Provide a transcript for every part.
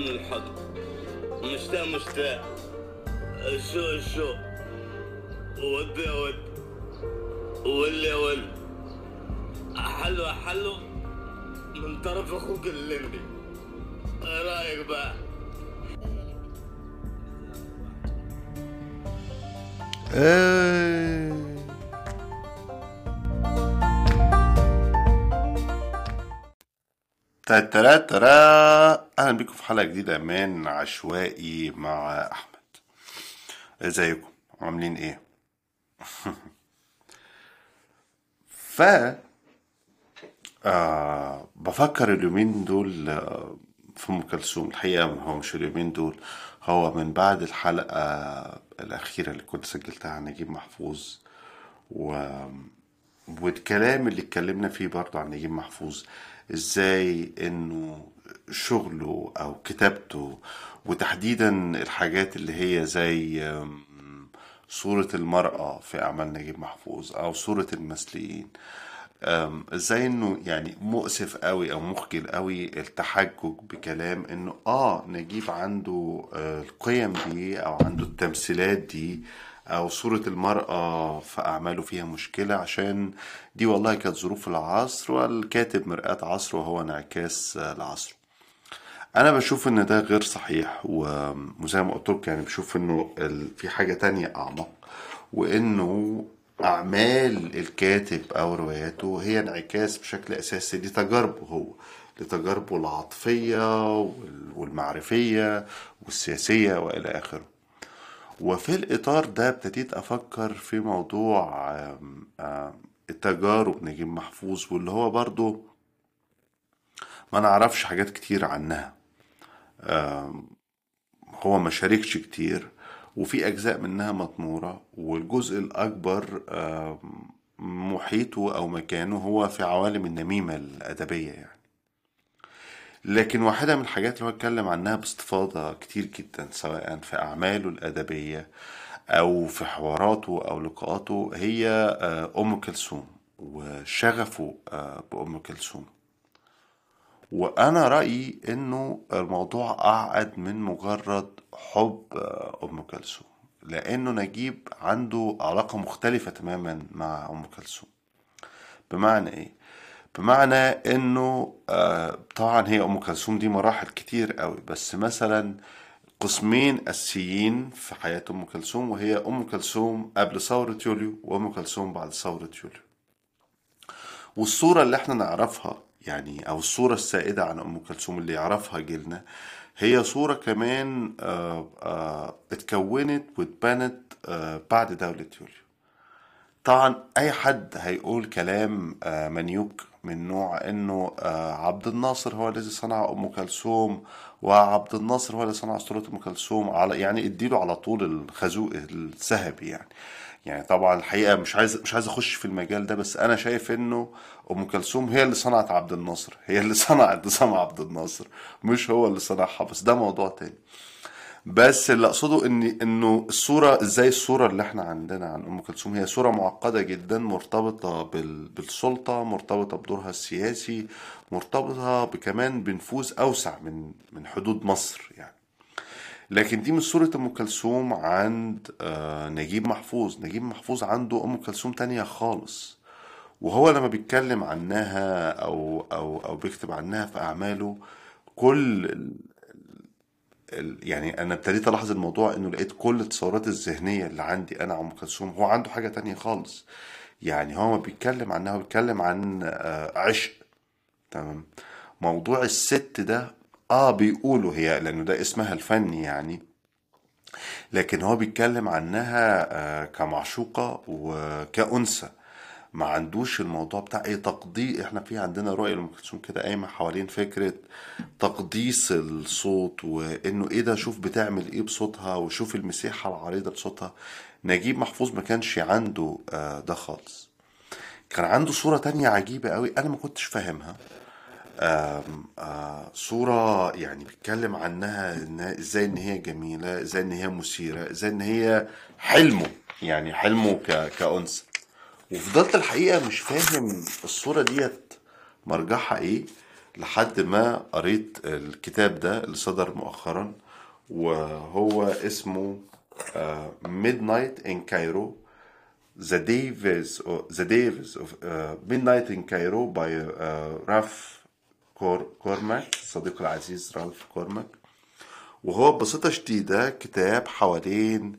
من الحضن مشتاق مشتاق شو شو. ود ود. يا ول. حلو حلو. من طرف أخوك اللمبي إيه رأيك بقى؟ إيه. تترا ترا. أهلا بكم في حلقة جديدة من عشوائي مع أحمد. إزيكم؟ عاملين إيه؟ ف آه بفكر اليومين دول آه، في أم كلثوم. الحقيقة هو مش اليومين دول هو من بعد الحلقة الأخيرة اللي كنت سجلتها عن نجيب محفوظ. و... والكلام اللي اتكلمنا فيه برضه عن نجيب محفوظ. إزاي إنه شغله أو كتابته وتحديدا الحاجات اللي هي زي صورة المرأة في أعمال نجيب محفوظ أو صورة المثليين. إزاي إنه يعني مؤسف قوي أو مخجل قوي التحجج بكلام إنه آه نجيب عنده آه، القيم دي أو عنده التمثيلات دي أو صورة المرأة في أعماله فيها مشكلة عشان دي والله كانت ظروف العصر والكاتب مرآة عصره وهو انعكاس لعصره أنا بشوف إن ده غير صحيح وزي ما قلت يعني بشوف إنه في حاجة تانية أعمق وإنه أعمال الكاتب أو رواياته هي انعكاس بشكل أساسي لتجاربه هو لتجاربه العاطفية وال- والمعرفية والسياسية وإلى آخره. وفي الإطار ده ابتديت أفكر في موضوع التجارب نجيب محفوظ واللي هو برضو ما نعرفش حاجات كتير عنها. هو ما شاركش كتير وفي أجزاء منها مطمورة والجزء الأكبر محيطه أو مكانه هو في عوالم النميمة الأدبية يعني. لكن واحدة من الحاجات اللي هو اتكلم عنها باستفاضة كتير جدا سواء في أعماله الأدبية أو في حواراته أو لقاءاته هي آه، أم كلثوم وشغفه آه، بأم كلثوم. وأنا رأيي إنه الموضوع أعقد من مجرد حب آه، أم كلثوم لأنه نجيب عنده علاقة مختلفة تماما مع أم كلثوم. بمعنى إيه؟ بمعنى إنه آه طبعا هي أم كلثوم دي مراحل كتير قوي بس مثلا قسمين أساسيين في حياة أم كلثوم وهي أم كلثوم قبل ثورة يوليو وأم كلثوم بعد ثورة يوليو. والصورة اللي إحنا نعرفها يعني أو الصورة السائدة عن أم كلثوم اللي يعرفها جيلنا هي صورة كمان آه آه اتكونت واتبنت بعد دولة يوليو. طبعا أي حد هيقول كلام آه، منيوك من نوع إنه آه، عبد الناصر هو الذي صنع أم كلثوم وعبد الناصر هو الذي صنع أسطورة أم كلثوم على يعني اديله على طول الخازوق الذهبي يعني. يعني طبعا الحقيقة مش عايز مش عايز أخش في المجال ده بس أنا شايف إنه أم كلثوم هي اللي صنعت عبد الناصر هي اللي صنعت نظام عبد الناصر مش هو اللي صنعها بس ده موضوع تاني. بس اللي أقصده ان إنه الصورة إزاي الصورة اللي إحنا عندنا عن أم كلثوم هي صورة معقدة جدا مرتبطة بال... بالسلطة مرتبطة بدورها السياسي مرتبطة بكمان بنفوذ أوسع من من حدود مصر يعني. لكن دي مش صورة أم كلثوم عند آه، نجيب محفوظ. نجيب محفوظ عنده أم كلثوم تانية خالص. وهو لما بيتكلم عنها أو أو أو بيكتب عنها في أعماله كل يعني أنا ابتديت ألاحظ الموضوع إنه لقيت كل التصورات الذهنية اللي عندي أنا عن ام كلثوم هو عنده حاجة تانية خالص. يعني هو ما بيتكلم عنها بيتكلم عن آه، عشق. تمام؟ موضوع الست ده آه بيقولوا هي لأنه ده اسمها الفني يعني. لكن هو بيتكلم عنها آه، كمعشوقة وكأنثى. ما عندوش الموضوع بتاع إيه تقديس إحنا في عندنا رؤية لأم كلثوم كده قايمة حوالين فكرة تقديس الصوت وإنه إيه ده شوف بتعمل إيه بصوتها وشوف المساحة العريضة بصوتها نجيب محفوظ ما كانش عنده آه، ده خالص. كان عنده صورة تانية عجيبة قوي أنا ما كنتش فاهمها. آم، آه، صورة يعني بيتكلم عنها إزاي إن هي جميلة إزاي إن هي مثيرة إزاي إن هي حلمه يعني حلمه. كأنثى. وفضلت الحقيقة مش فاهم الصورة ديت مرجعها إيه لحد ما قريت الكتاب ده اللي صدر مؤخرا وهو اسمه The Divas The Divas of uh, Midnight in Cairo by uh, رالف كور كورماك صديقي العزيز رالف كورماك وهو ببساطة شديدة كتاب حوالين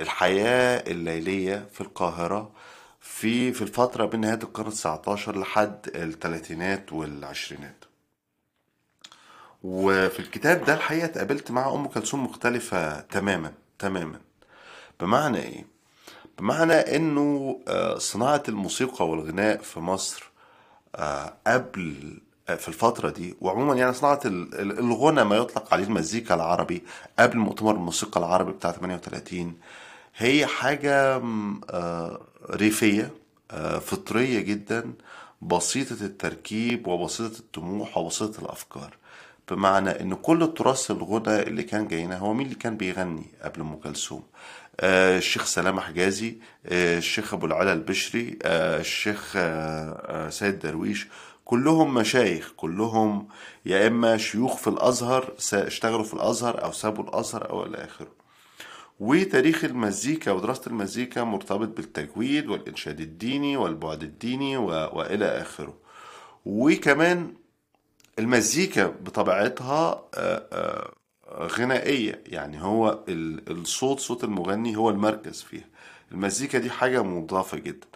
الحياة الليلية في القاهرة. في في الفترة بين نهاية القرن التسعتاشر لحد الثلاثينات والعشرينات وفي الكتاب ده الحقيقة اتقابلت مع أم كلثوم مختلفة تماما تماما بمعنى إيه؟ بمعنى إنه آه، صناعة الموسيقى والغناء في مصر آه، قبل آه، في الفترة دي وعموما يعني صناعة ال- ال- الغنى ما يطلق عليه المزيكا العربي قبل مؤتمر الموسيقى العربي بتاع 38 هي حاجة آه، ريفية آه، فطرية جدا بسيطة التركيب وبسيطة الطموح وبسيطة الأفكار. بمعنى إن كل التراث الغنى اللي كان جاينا هو مين اللي كان بيغني قبل أم كلثوم؟ آه الشيخ سلام حجازي الشيخ أبو العلا البشري الشيخ سيد درويش. كلهم مشايخ كلهم يا إما شيوخ في الأزهر اشتغلوا في الأزهر أو سابوا الأزهر أو إلى آخره. وتاريخ المزيكا ودراسة المزيكا مرتبط بالتجويد والإنشاد الديني والبعد الديني. وإلى آخره. وكمان المزيكا بطبيعتها آه، آه، غنائية. يعني هو ال- الصوت صوت المغني هو المركز فيها. المزيكا دي حاجة مضافة جدا.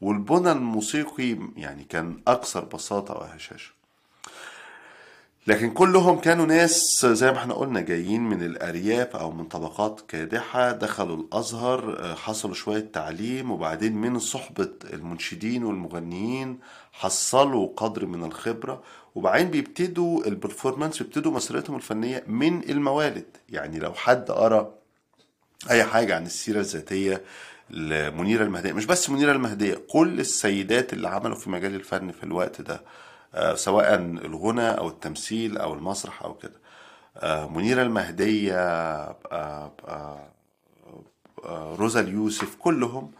والبنى الموسيقي يعني كان أكثر بساطة وهشاشة. لكن كلهم كانوا ناس زي ما إحنا قلنا جايين من الأرياف أو من طبقات كادحة دخلوا الأزهر حصلوا شوية تعليم وبعدين من صحبة المنشدين والمغنيين حصلوا قدر من الخبرة وبعدين بيبتدوا البرفورمانس بيبتدوا مسيرتهم الفنية من الموالد. يعني لو حد قرأ أي حاجة عن السيرة الذاتية لمنيرة المهدية مش بس منيرة المهدية كل السيدات اللي عملوا في مجال الفن في الوقت ده سواء الغنى أو التمثيل أو المسرح أو كده. آه، منيرة المهدية آه، آه، آه، روزا اليوسف كلهم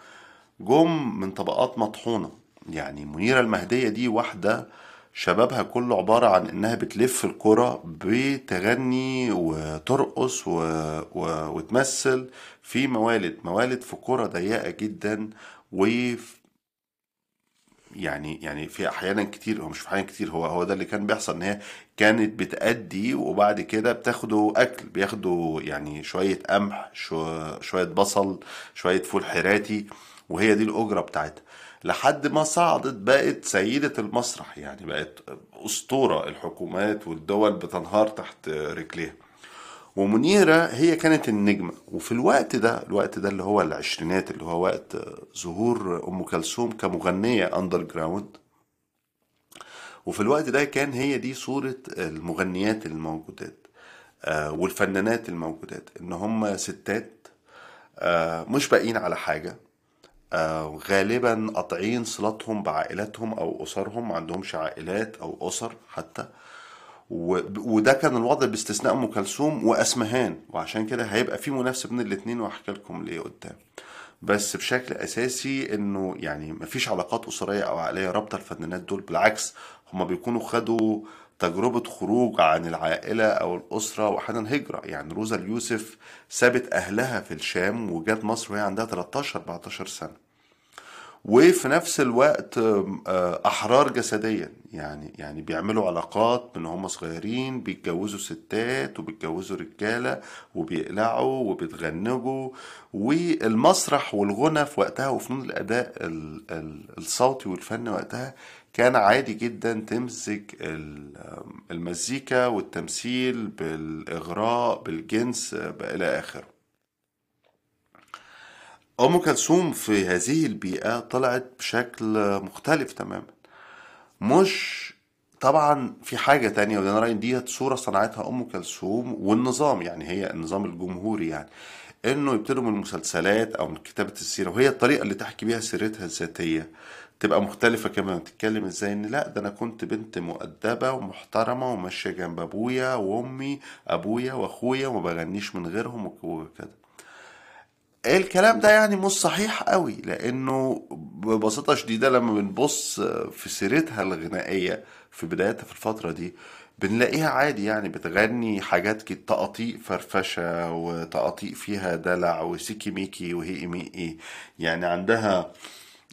جم من طبقات مطحونة. يعني منيرة المهدية دي واحدة شبابها كله عبارة عن إنها بتلف الكرة بتغني وترقص و... و... وتمثل في موالد. موالد في كرة ضيقة جدا و يعني يعني في أحيانا كتير هو مش في أحيانا كتير هو هو ده اللي كان بيحصل إن هي كانت بتأدي وبعد كده بتاخدوا أكل بياخدوا يعني شوية قمح شو شوية بصل شوية فول حراتي وهي دي الأجرة بتاعتها. لحد ما صعدت بقت سيدة المسرح يعني بقت أسطورة الحكومات والدول بتنهار تحت رجليها. ومنيرة هي كانت النجمة. وفي الوقت ده الوقت ده اللي هو العشرينات اللي هو وقت ظهور أم كلثوم كمغنية underground وفي الوقت ده كان هي دي صورة المغنيات الموجودات آه، والفنانات الموجودات إن هم ستات آه، مش باقيين على حاجة آه، غالبا قاطعين صلاتهم بعائلاتهم أو أسرهم ما عندهمش عائلات أو أسر حتى. وده كان الوضع باستثناء أم كلثوم وأسمهان وعشان كده هيبقى في منافسة بين الاثنين وهحكي لكم ليه قدام. بس بشكل أساسي إنه يعني مفيش علاقات أسرية أو عائلية رابطة الفنانات دول بالعكس هما بيكونوا خدوا تجربة خروج عن العائلة أو الأسرة وأحيانا هجرة. يعني روزا اليوسف سابت أهلها في الشام وجات مصر وهي عندها 13 14 سنة. وفي نفس الوقت آه، أحرار جسديا. يعني يعني بيعملوا علاقات من هم صغيرين بيتجوزوا ستات وبيتجوزوا رجالة وبيقلعوا وبيتغنجوا. والمسرح والغنى في وقتها وفنون الأداء ال- ال- الصوتي والفن وقتها كان عادي جدا تمزج المزيكا والتمثيل بالإغراء بالجنس آه، إلى آخره. أم كلثوم في هذه البيئة طلعت بشكل مختلف تماما. مش طبعا في حاجة تانية وده أنا رأيي ديت صورة صنعتها أم كلثوم والنظام يعني هي النظام الجمهوري يعني إنه يبتدوا من المسلسلات أو من كتابة السيرة وهي الطريقة اللي تحكي بيها سيرتها الذاتية تبقى مختلفة كمان تتكلم إزاي إن لأ ده أنا كنت بنت مؤدبة ومحترمة وماشية جنب أبويا وأمي أبويا وأخويا وما بغنيش من غيرهم وكده. الكلام ده يعني مش صحيح قوي لأنه ببساطة شديدة لما بنبص في سيرتها الغنائية في بدايتها في الفترة دي بنلاقيها عادي يعني بتغني حاجات كده تقاطيع فرفشة وتقاطيع فيها دلع وسيكي ميكي وهي ميكي يعني عندها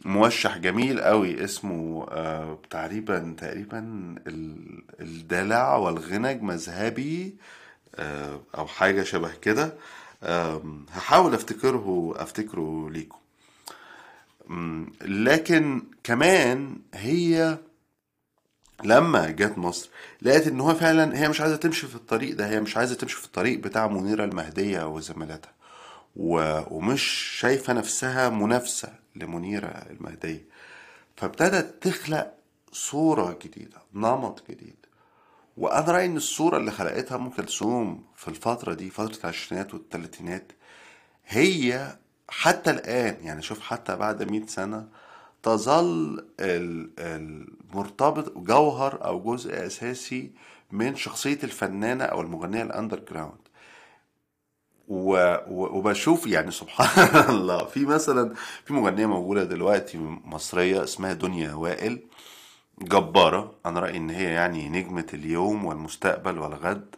موشح جميل قوي اسمه آه، تقريبا تقريبا ال- الدلع والغنج مذهبي آه، أو حاجة شبه كده. هحاول افتكره افتكره ليكم. لكن كمان هي لما جت مصر لقيت إن هو فعلا هي مش عايزة تمشي في الطريق ده هي مش عايزة تمشي في الطريق بتاع منيرة المهدية وزميلاتها. ومش شايفة نفسها منافسة لمنيرة المهدية. فابتدت تخلق صورة جديدة نمط جديد. وأنا رأيي إن الصورة اللي خلقتها أم كلثوم في الفترة دي فترة العشرينات والثلاثينات هي حتى الآن يعني شوف حتى بعد مئة سنة تظل ال- المرتبط جوهر أو جزء أساسي من شخصية الفنانة أو المغنية الأندر جراوند. وبشوف يعني سبحان الله في مثلا في مغنية موجودة دلوقتي مصرية اسمها دنيا وائل جبارة. أنا رأيي إن هي يعني نجمة اليوم والمستقبل والغد.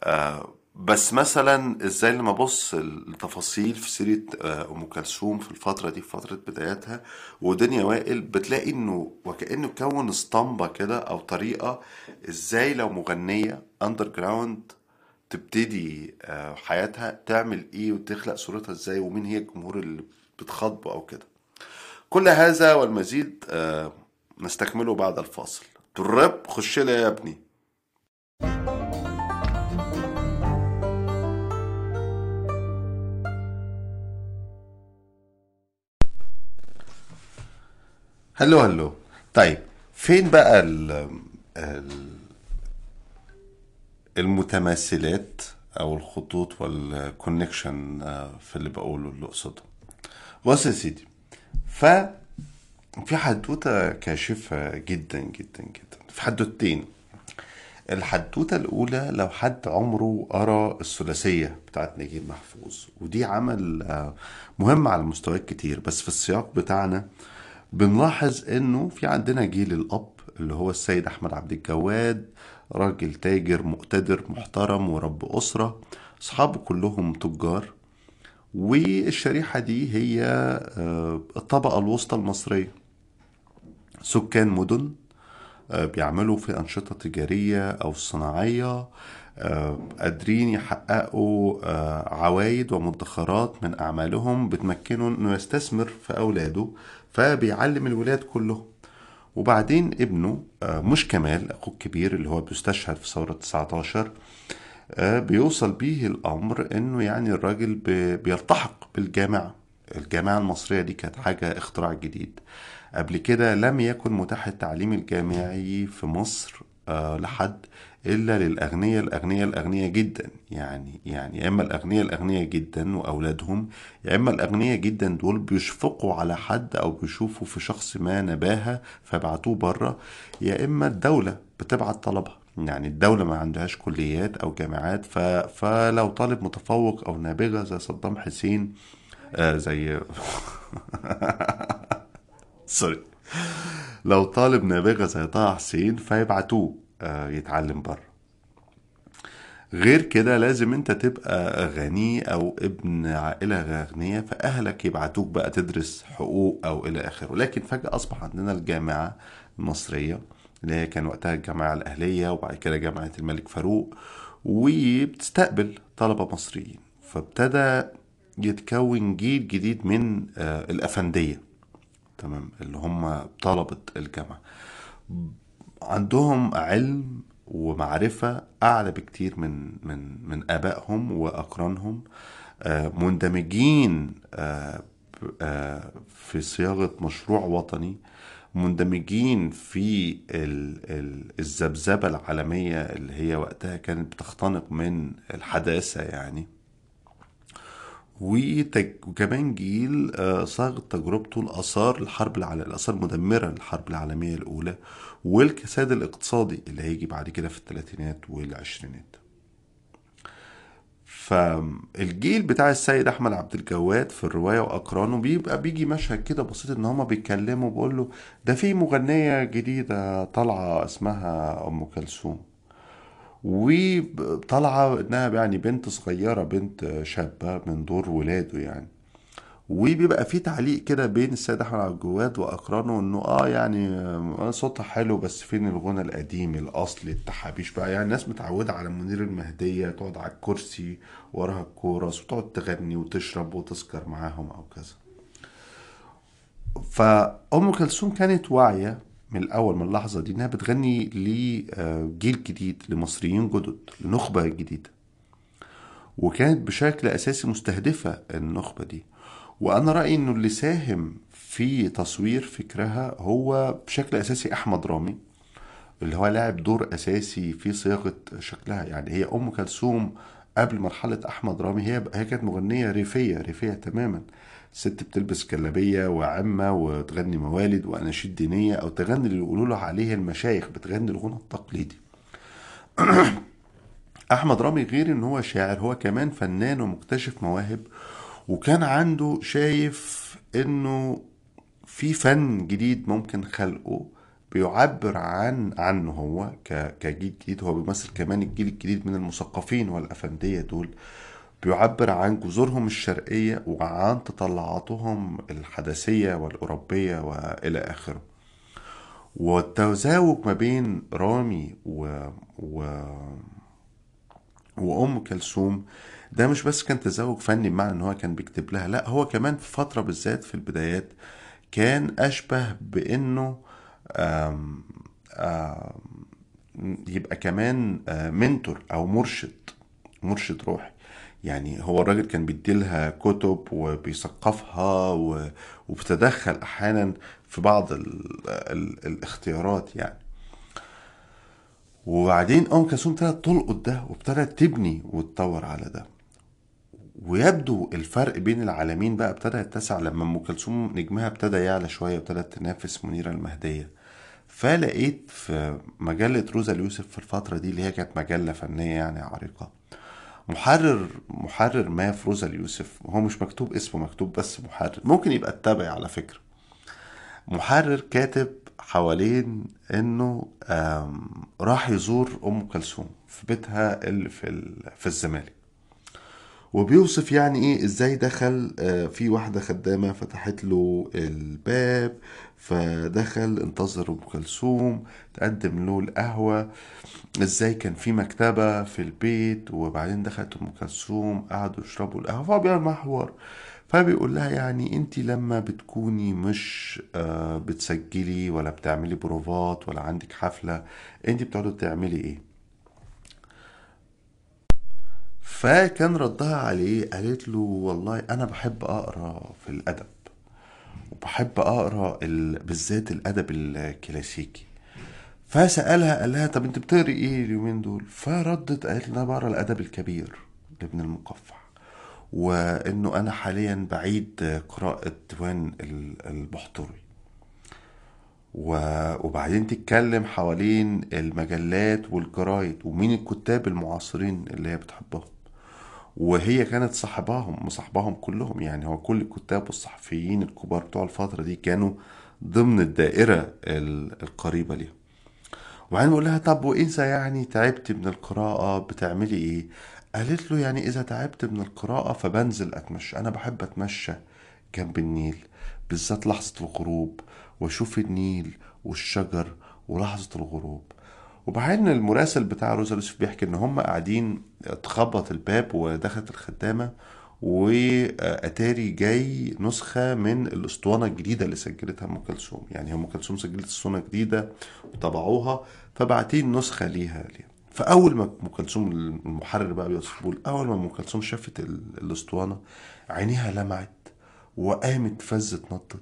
آه، بس مثلا إزاي لما أبص التفاصيل في سيرة آه، أم كلثوم في الفترة دي في فترة بداياتها ودنيا وائل بتلاقي إنه وكأنه كون اسطمبة كده أو طريقة إزاي لو مغنية underground تبتدي آه، حياتها تعمل إيه وتخلق صورتها إزاي ومين هي الجمهور اللي بتخاطبه أو كده. كل هذا والمزيد نستكمله بعد الفاصل. تراب خش لي يا ابني. هلو هلو. طيب فين بقى ال ال المتماثلات أو الخطوط والكونكشن في اللي بقوله اللي أقصده؟ بص يا سيدي ف في حدوتة كاشفة جدا جدا جدا. في حدوتين. الحدوتة الأولى لو حد عمره قرأ الثلاثية بتاعت نجيب محفوظ. ودي عمل آه، مهم على مستويات كتير. بس في السياق بتاعنا بنلاحظ إنه في عندنا جيل الأب اللي هو السيد أحمد عبد الجواد راجل تاجر مقتدر محترم ورب أسرة. أصحابه كلهم تجار. والشريحة دي هي آه، الطبقة الوسطى المصرية. سكان مدن آه، بيعملوا في أنشطة تجارية أو صناعية آه، قادرين يحققوا آه، عوائد ومدخرات من أعمالهم بتمكنه إنه يستثمر في أولاده فبيعلم الولاد كلهم. وبعدين ابنه مش كمال أخوه الكبير اللي هو بيستشهد في ثورة 19 آه، بيوصل بيه الأمر إنه يعني الراجل بي- بيلتحق بالجامعة. الجامعة المصرية دي كانت حاجة اختراع جديد. قبل كده لم يكن متاح التعليم الجامعي في مصر آه، لحد إلا للأغنياء الأغنياء الأغنياء جدا. يعني يعني يا إما الأغنياء الأغنياء جدا وأولادهم يا إما الأغنياء جدا دول بيشفقوا على حد أو بيشوفوا في شخص ما نباهة فيبعتوه بره يا إما الدولة بتبعت طلبها. يعني الدولة ما عندهاش كليات أو جامعات ف... فلو طالب متفوق أو نابغة زي صدام حسين آه زي سوري. لو طالب نابغة زي طه حسين فيبعتوه آه يتعلم بره. غير كده لازم انت تبقى غني أو ابن عائلة غنية فأهلك يبعتوك بقى تدرس حقوق أو إلى آخره. لكن فجأة أصبح عندنا الجامعة المصرية اللي هي كان وقتها الجامعة الأهلية وبعد كده جامعة الملك فاروق وبتستقبل طلبة مصريين. فابتدى يتكون جيل جديد من آه، الأفندية. تمام اللي هم طلبة الجامعة. عندهم علم ومعرفة أعلى بكتير من من من آبائهم وأقرانهم. آه، مندمجين آه، آه، في صياغة مشروع وطني. مندمجين في ال- ال- الذبذبة العالمية اللي هي وقتها كانت بتختنق من الحداثة يعني. وكمان جيل آه، صاغ تجربته الآثار الحرب العالمية الآثار المدمرة للحرب العالمية الأولى والكساد الاقتصادي اللي هيجي بعد كده في الثلاثينات والعشرينات. فالجيل بتاع السيد أحمد عبد الجواد في الرواية وأقرانه بيبقى بيجي مشهد كده بسيط إن هما بيتكلموا بيقول له ده في مغنية جديدة طالعة اسمها أم كلثوم. وطالعة إنها يعني بنت صغيرة بنت شابة من دور ولاده يعني. وبيبقى في تعليق كده بين السيد أحمد عبد الجواد وأقرانه إنه آه يعني صوتها حلو بس فين الغنى القديم الاصلي التحابيش بقى؟ يعني الناس متعودة على منير المهدية تقعد على الكرسي وراها الكورس وتقعد تغني وتشرب وتسكر معاهم أو كذا. فأم كلثوم كانت واعية من الأول من اللحظة دي إنها بتغني لجيل جديد لمصريين جدد لنخبة جديدة. وكانت بشكل أساسي مستهدفة النخبة دي. وأنا رأيي إنه اللي ساهم في تصوير فكرها هو بشكل أساسي أحمد رامي اللي هو لاعب دور أساسي في صياغة شكلها. يعني هي أم كلثوم قبل مرحلة أحمد رامي هي هي كانت مغنية ريفية ريفية تماما. ست بتلبس جلابية وعمة وتغني موالد وأناشيد دينية أو تغني اللي يقولوا له عليه المشايخ بتغني الغنى التقليدي. أحمد رامي غير إن هو شاعر هو كمان فنان ومكتشف مواهب وكان عنده شايف إنه في فن جديد ممكن خلقه بيعبر عن عنه هو كجيل جديد هو بيمثل كمان الجيل الجديد من المثقفين والأفندية دول. بيعبر عن جذورهم الشرقية وعن تطلعاتهم الحدثية والأوروبية وإلى آخره. والتزاوج ما بين رامي و... و... وأم كلثوم ده مش بس كان تزاوج فني بمعنى إن هو كان بيكتب لها لا هو كمان في فترة بالذات في البدايات كان أشبه بأنه آم آم يبقى كمان آه، منتور أو مرشد مرشد روحي. يعني هو الراجل كان بيديلها كتب وبيثقفها وبتدخل أحيانا في بعض ال... ال... الاختيارات يعني. وبعدين أم كلثوم ابتدت تلقط ده وابتدت تبني وتطور على ده. ويبدو الفرق بين العالمين بقى ابتدى يتسع لما أم كلثوم نجمها ابتدى يعلى شوية وابتدت تنافس منيرة المهدية. فلقيت في مجلة روزا اليوسف في الفترة دي اللي هي كانت مجلة فنية يعني عريقة محرر محرر ما في روزا اليوسف. هو مش مكتوب اسمه مكتوب بس محرر. ممكن يبقى التابع على فكرة. محرر كاتب حوالين إنه راح يزور أم كلثوم في بيتها اللي في في الزمالك. وبيوصف يعني إيه إزاي دخل آه، في واحدة خدامة فتحت له الباب فدخل انتظر أم كلثوم تقدم له القهوة إزاي كان في مكتبة في البيت وبعدين دخلت أم كلثوم قعدوا يشربوا القهوة فهو بيعمل حوار فبيقول لها يعني أنت لما بتكوني مش آه، بتسجلي ولا بتعملي بروفات ولا عندك حفلة أنت بتقعدي تعملي إيه؟ فكان ردها عليه قالت له والله أنا بحب أقرأ في الأدب وبحب أقرأ ال... بالذات الأدب الكلاسيكي. فسألها قال لها طب أنت بتقري إيه اليومين دول؟ فردت قالت له أنا بقرأ الأدب الكبير لابن المقفع وإنه أنا حاليا بعيد قراءة ديوان ال- البحتري. وبعدين تتكلم حوالين المجلات والجرايد ومين الكتاب المعاصرين اللي هي بتحبهم. وهي كانت صاحباهم مصاحباهم كلهم. يعني هو كل الكتاب والصحفيين الكبار بتوع الفترة دي كانوا ضمن الدائرة ال- القريبة ليهم. وبعدين بقول لها طب وإذا يعني تعبت من القراءة بتعملي إيه؟ قالت له يعني إذا تعبت من القراءة فبنزل أتمشى. أنا بحب أتمشى جنب النيل بالذات لحظة الغروب وأشوف النيل والشجر ولحظة الغروب. وبعدين المراسل بتاع روزا يوسف بيحكي إن هم قاعدين تخبط الباب ودخلت الخدامة وأتاري جاي نسخة من الأسطوانة الجديدة اللي سجلتها أم كلثوم. يعني أم كلثوم سجلت أسطوانة جديدة وطبعوها فبعتين نسخة ليها ليها. فأول ما أم كلثوم المحرر بقى بيوصف بيقول أول ما أم كلثوم شافت ال- الأسطوانة عينيها لمعت وقامت فزت نطت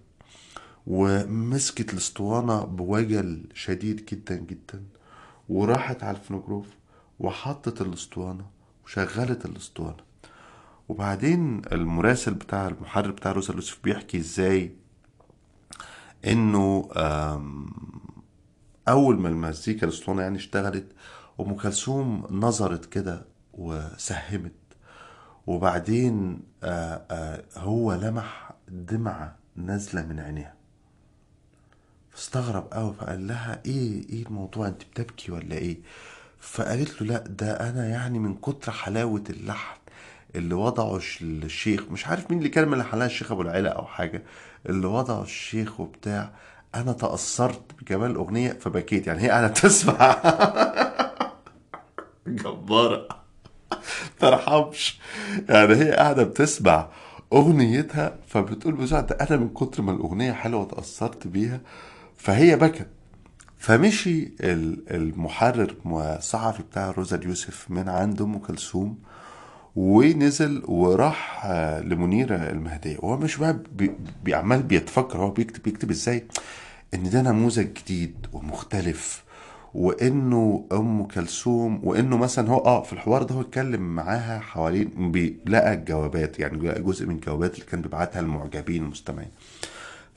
ومسكت الأسطوانة بوجل شديد جدا جدا. وراحت على الفنوجروف وحطت الاسطوانة وشغلت الاسطوانة. وبعدين المراسل بتاع المحرر بتاع روزا يوسف بيحكي إزاي؟ إنه أول ما المزيكا الاسطوانة يعني اشتغلت أم كلثوم نظرت كده وسهمت. وبعدين آه آه هو لمح دمعة نازلة من عينيها. فاستغرب قوي فقال لها إيه إيه الموضوع؟ انت بتبكي ولا إيه؟ فقالت له لا ده أنا يعني من كتر حلاوة اللحن اللي وضعه الش- الشيخ مش عارف مين اللي كان من حلاها الشيخ أبو العلا أو حاجة اللي وضعه الشيخ وبتاع أنا تأثرت بجمال الاغنية فبكيت. يعني هي قاعدة تسمع جبارة. ترحمش. يعني هي قاعدة بتسمع أغنيتها فبتقول بسرعة ده أنا من كتر ما الأغنية حلوة اتأثرت بيها فهي بكت فمشي ال- المحرر والصحفي بتاع روزا اليوسف من عند أم كلثوم ونزل وراح آه، لمنيرة المهدية. وهو مش بقى بي- بيعمل بيتفكر هو بيكتب بيكتب إزاي إن ده نموذج جديد ومختلف وإنه أم كلثوم وإنه مثلا هو آه في الحوار ده هو اتكلم معاها حوالين بي- لقى الجوابات يعني جزء من الجوابات اللي كان بيبعتها المعجبين المستمعين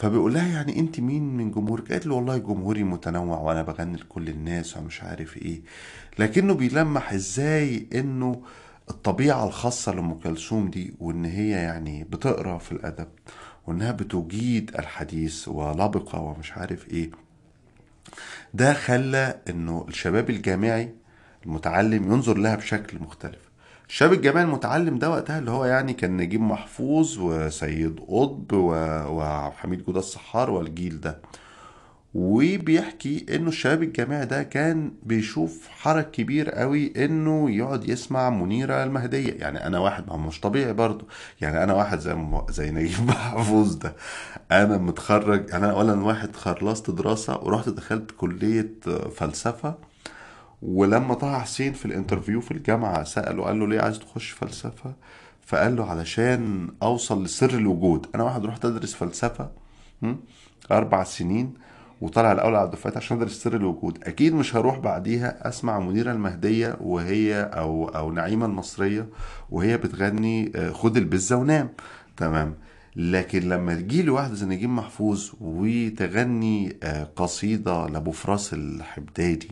فبيقول لها يعني انت مين من جمهورك؟ قالت له والله جمهوري متنوع وأنا بغني لكل الناس ومش عارف إيه. لكنه بيلمح إزاي انه الطبيعة الخاصة لأم كلثوم دي وإن هي يعني بتقرأ في الأدب وإنها بتجيد الحديث ولبقة ومش عارف إيه. ده خلى إنه الشباب الجامعي المتعلم ينظر لها بشكل مختلف. الشاب الجامعي المتعلم ده وقتها اللي هو يعني كان نجيب محفوظ وسيد قطب وحميد جودة الصحار والجيل ده. وبيحكي إنه الشباب الجامعي ده كان بيشوف حرج كبير قوي إنه يقعد يسمع منيرة المهدية. يعني أنا واحد ما مش طبيعي برضه. يعني أنا واحد زي زي نجيب محفوظ ده. أنا متخرج أنا اولا واحد خلصت دراسة ورحت دخلت كلية فلسفة. ولما طه حسين في الانترفيو في الجامعة سأله قال له ليه عايز تخش فلسفة؟ فقال له علشان أوصل لسر الوجود. أنا واحد رحت أدرس فلسفة م? أربع سنين وطلع الأول على الدفعات عشان أدرس سر الوجود. أكيد مش هروح بعديها أسمع منيرة المهدية وهي أو أو نعيمة المصرية وهي بتغني آه، خد البزة ونام. تمام. لكن لما تجيلي واحدة زي نجيب محفوظ وتغني آه، قصيدة لأبو فراس الحدادي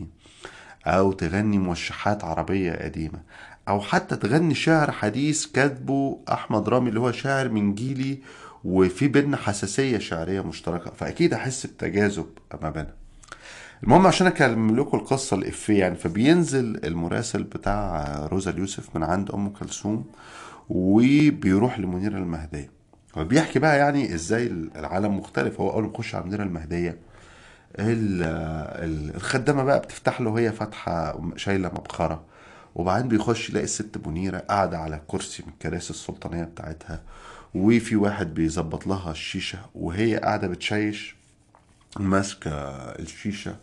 أو تغني موشحات عربية قديمة أو حتى تغني شعر حديث كاتبه أحمد رامي اللي هو شاعر من جيلي وفي بينا حساسية شعرية مشتركة فأكيد أحس بتجاذب ما بينها المهم عشان اكمل لكم القصة الإفيه يعني فبينزل المراسل بتاع روزا اليوسف من عند أم كلثوم وبيروح لمنيره المهدية. فبيحكي بقى يعني إزاي العالم مختلف هو أول ما يخش على منيره المهدية ال- ال- الخدامة بقى بتفتح له هي فاتحة شايلة مبخرة. وبعدين بيخش يلاقي الست منيرة قاعدة على كرسي من الكراسي السلطانية بتاعتها وفي واحد بيظبط لها الشيشة وهي قاعدة بتشيش ماسكة الشيشة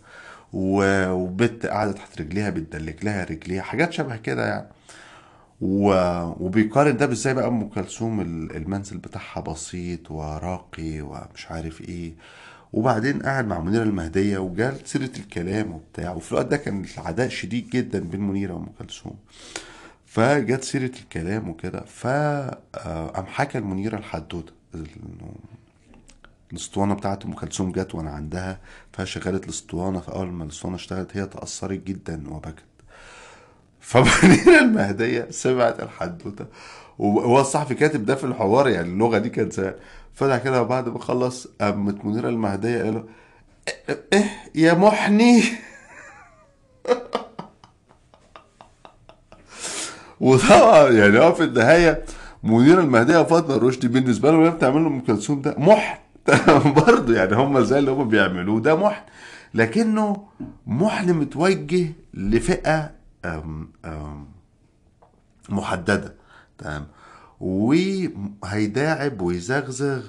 وبت قاعدة تحت رجليها بتدلك لها رجليها حاجات شبه كده يعني. و... وبيقارن ده بإزاي بقى أم كلثوم ال- المنزل بتاعها بسيط وراقي ومش عارف إيه. وبعدين قاعد مع منيرة المهدية وجال سيرة الكلام وبتاع. وفي الوقت ده كان العداء شديد جدا بين منيرة وأم كلثوم. فجت سيرة الكلام وكده. فقام حكى المنيره الحدوتة الأسطوانة بتاعت أم كلثوم جت وأنا عندها فشغلت الأسطوانة. فأول ما الأسطوانة اشتغلت هي تأثرت جدا وبكت فمنيرة المهدية سمعت الحدوتة. وهو الصحفي كاتب ده في الحوار يعني اللغة دي كانت فجأة كده بعد ما خلص قامت منيرة المهدية قال له إيه إيه يا محني! وطبعا يعني هو في النهاية منيرة المهدية وفاطمة رشدي بالنسبة لهم وهي بتعمل له أم كلثوم ده محن. برضه يعني هم زي اللي هم بيعملوه ده محن. لكنه محن متوجه لفئة أم أم محددة. تمام؟ وهيداعب ويزغزغ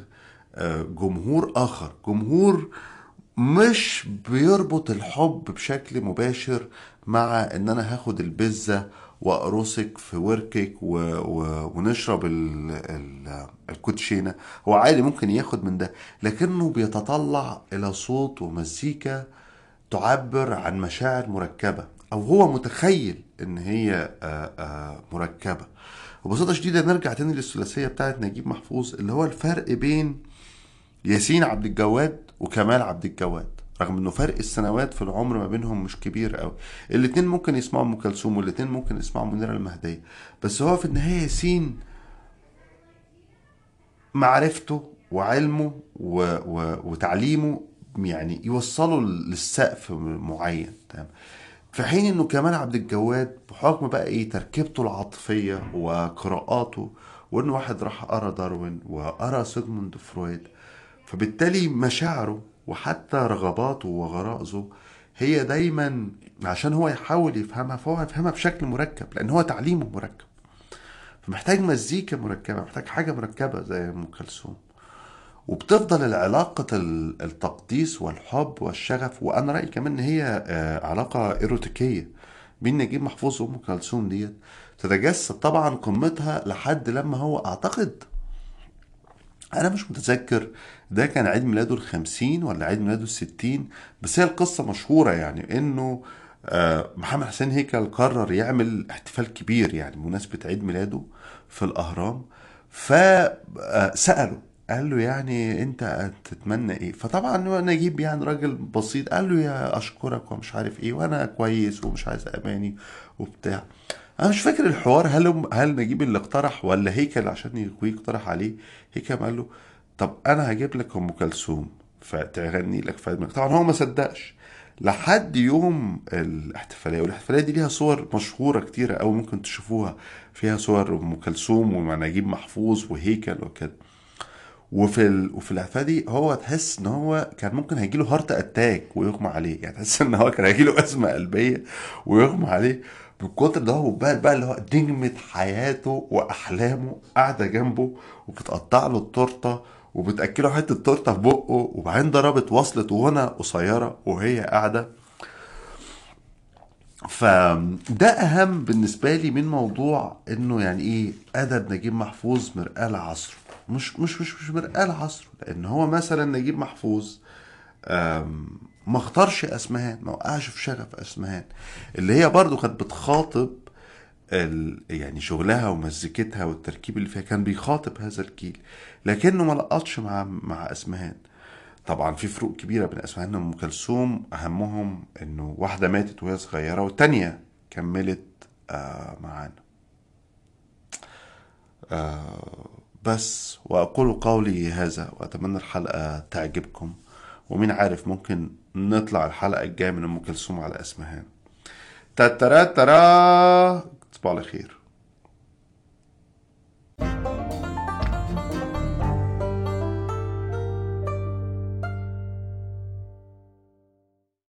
آه، جمهور آخر. جمهور مش بيربط الحب بشكل مباشر مع إن أنا هاخد البزة واقرصك في وركك و... و... ونشرب ال... ال... الكوتشينة. هو عادي ممكن ياخد من ده لكنه بيتطلع إلى صوت ومزيكا تعبر عن مشاعر مركبة أو هو متخيل إن هي آه، وببساطة شديدة نرجع تاني للثلاثية بتاعت نجيب محفوظ اللي هو الفرق بين ياسين عبد الجواد وكمال عبد الجواد رغم إنه فرق السنوات في العمر ما بينهم مش كبير قوي الاتنين ممكن يسمعوا أم كلثوم والاتنين ممكن يسمعوا منيرة المهدية بس هو في النهاية ياسين معرفته وعلمه و... و... وتعليمه يعني يوصله للسقف معين تمام؟ في حين إنه كمال عبد الجواد بحكم بقى إيه تركيبته العاطفية وقراءاته وإنه واحد راح قرأ داروين وقرأ سيجموند فرويد فبالتالي مشاعره وحتى رغباته وغرائزه هي دايما عشان هو يحاول يفهمها فهو يفهمها بشكل مركب لأن هو تعليمه مركب. فمحتاج مزيكا مركبة محتاج حاجة مركبة زي أم كلثوم. وبتفضل العلاقة التقديس والحب والشغف وأنا رأيي كمان إن هي آه، علاقة إيروتيكية. بين نجيب محفوظ وأم كلثوم ديت؟ تتجسد طبعا قمتها لحد لما هو أعتقد. أنا مش متذكر ده كان عيد ميلاده الخمسين ولا عيد ميلاده الستين بس هي القصة مشهورة يعني إنه آه، محمد حسين هيكل قرر يعمل احتفال كبير يعني بمناسبة عيد ميلاده في الأهرام فسأله قال له يعني انت تتمنى إيه؟ فطبعا نجيب يعني راجل بسيط. قال له يا أشكرك ومش عارف إيه وأنا كويس ومش عايز أماني وبتاع. أنا مش فاكر الحوار هل هل نجيب اللي اقترح ولا هيكل عشان يقترح عليه؟ هيكل قال له طب أنا هجيب لك أم كلثوم فتغني لك في طبعا هو ما صدقش. لحد يوم الاحتفالية والاحتفالية دي ليها صور مشهورة كتيرة قوي ممكن تشوفوها. فيها صور أم كلثوم ومع نجيب محفوظ وهيكل وكده. وفي ال... وفي الحفلة دي هو تحس إن هو كان ممكن هيجي له heart attack ويغمى عليه. يعني تحس إن هو كان هيجي له أزمة قلبية ويغمى عليه. من كتر ده هو بقى بقى اللي هو نجمة حياته وأحلامه قاعدة جنبه وبتقطع له التورتة وبتأكله حتة تورته في بقه وبعدين ضربت وصلت غنى قصيرة وهي قاعدة. فده أهم بالنسبة لي من موضوع إنه يعني إيه أدب نجيب محفوظ مرآة لعصره. مش مش مش مش مرآة لعصره لأن هو مثلا نجيب محفوظ ما اختارش أسمهان ما وقعش في شغف أسمهان اللي هي برضو كانت بتخاطب ال... يعني شغلها ومزيكتها والتركيب اللي فيها كان بيخاطب هذا الجيل لكنه ما لقطش مع مع أسمهان. طبعا في فروق كبيرة بين أسمهان وأم كلثوم أهمهم إنه واحدة ماتت وهي صغيرة والتانية كملت آه معانا. آه بس وأقول قولي هذا وأتمنى الحلقة تعجبكم. ومين عارف ممكن نطلع الحلقة الجاية من أم كلثوم على أسمهان. تترا ترا تصبحوا على خير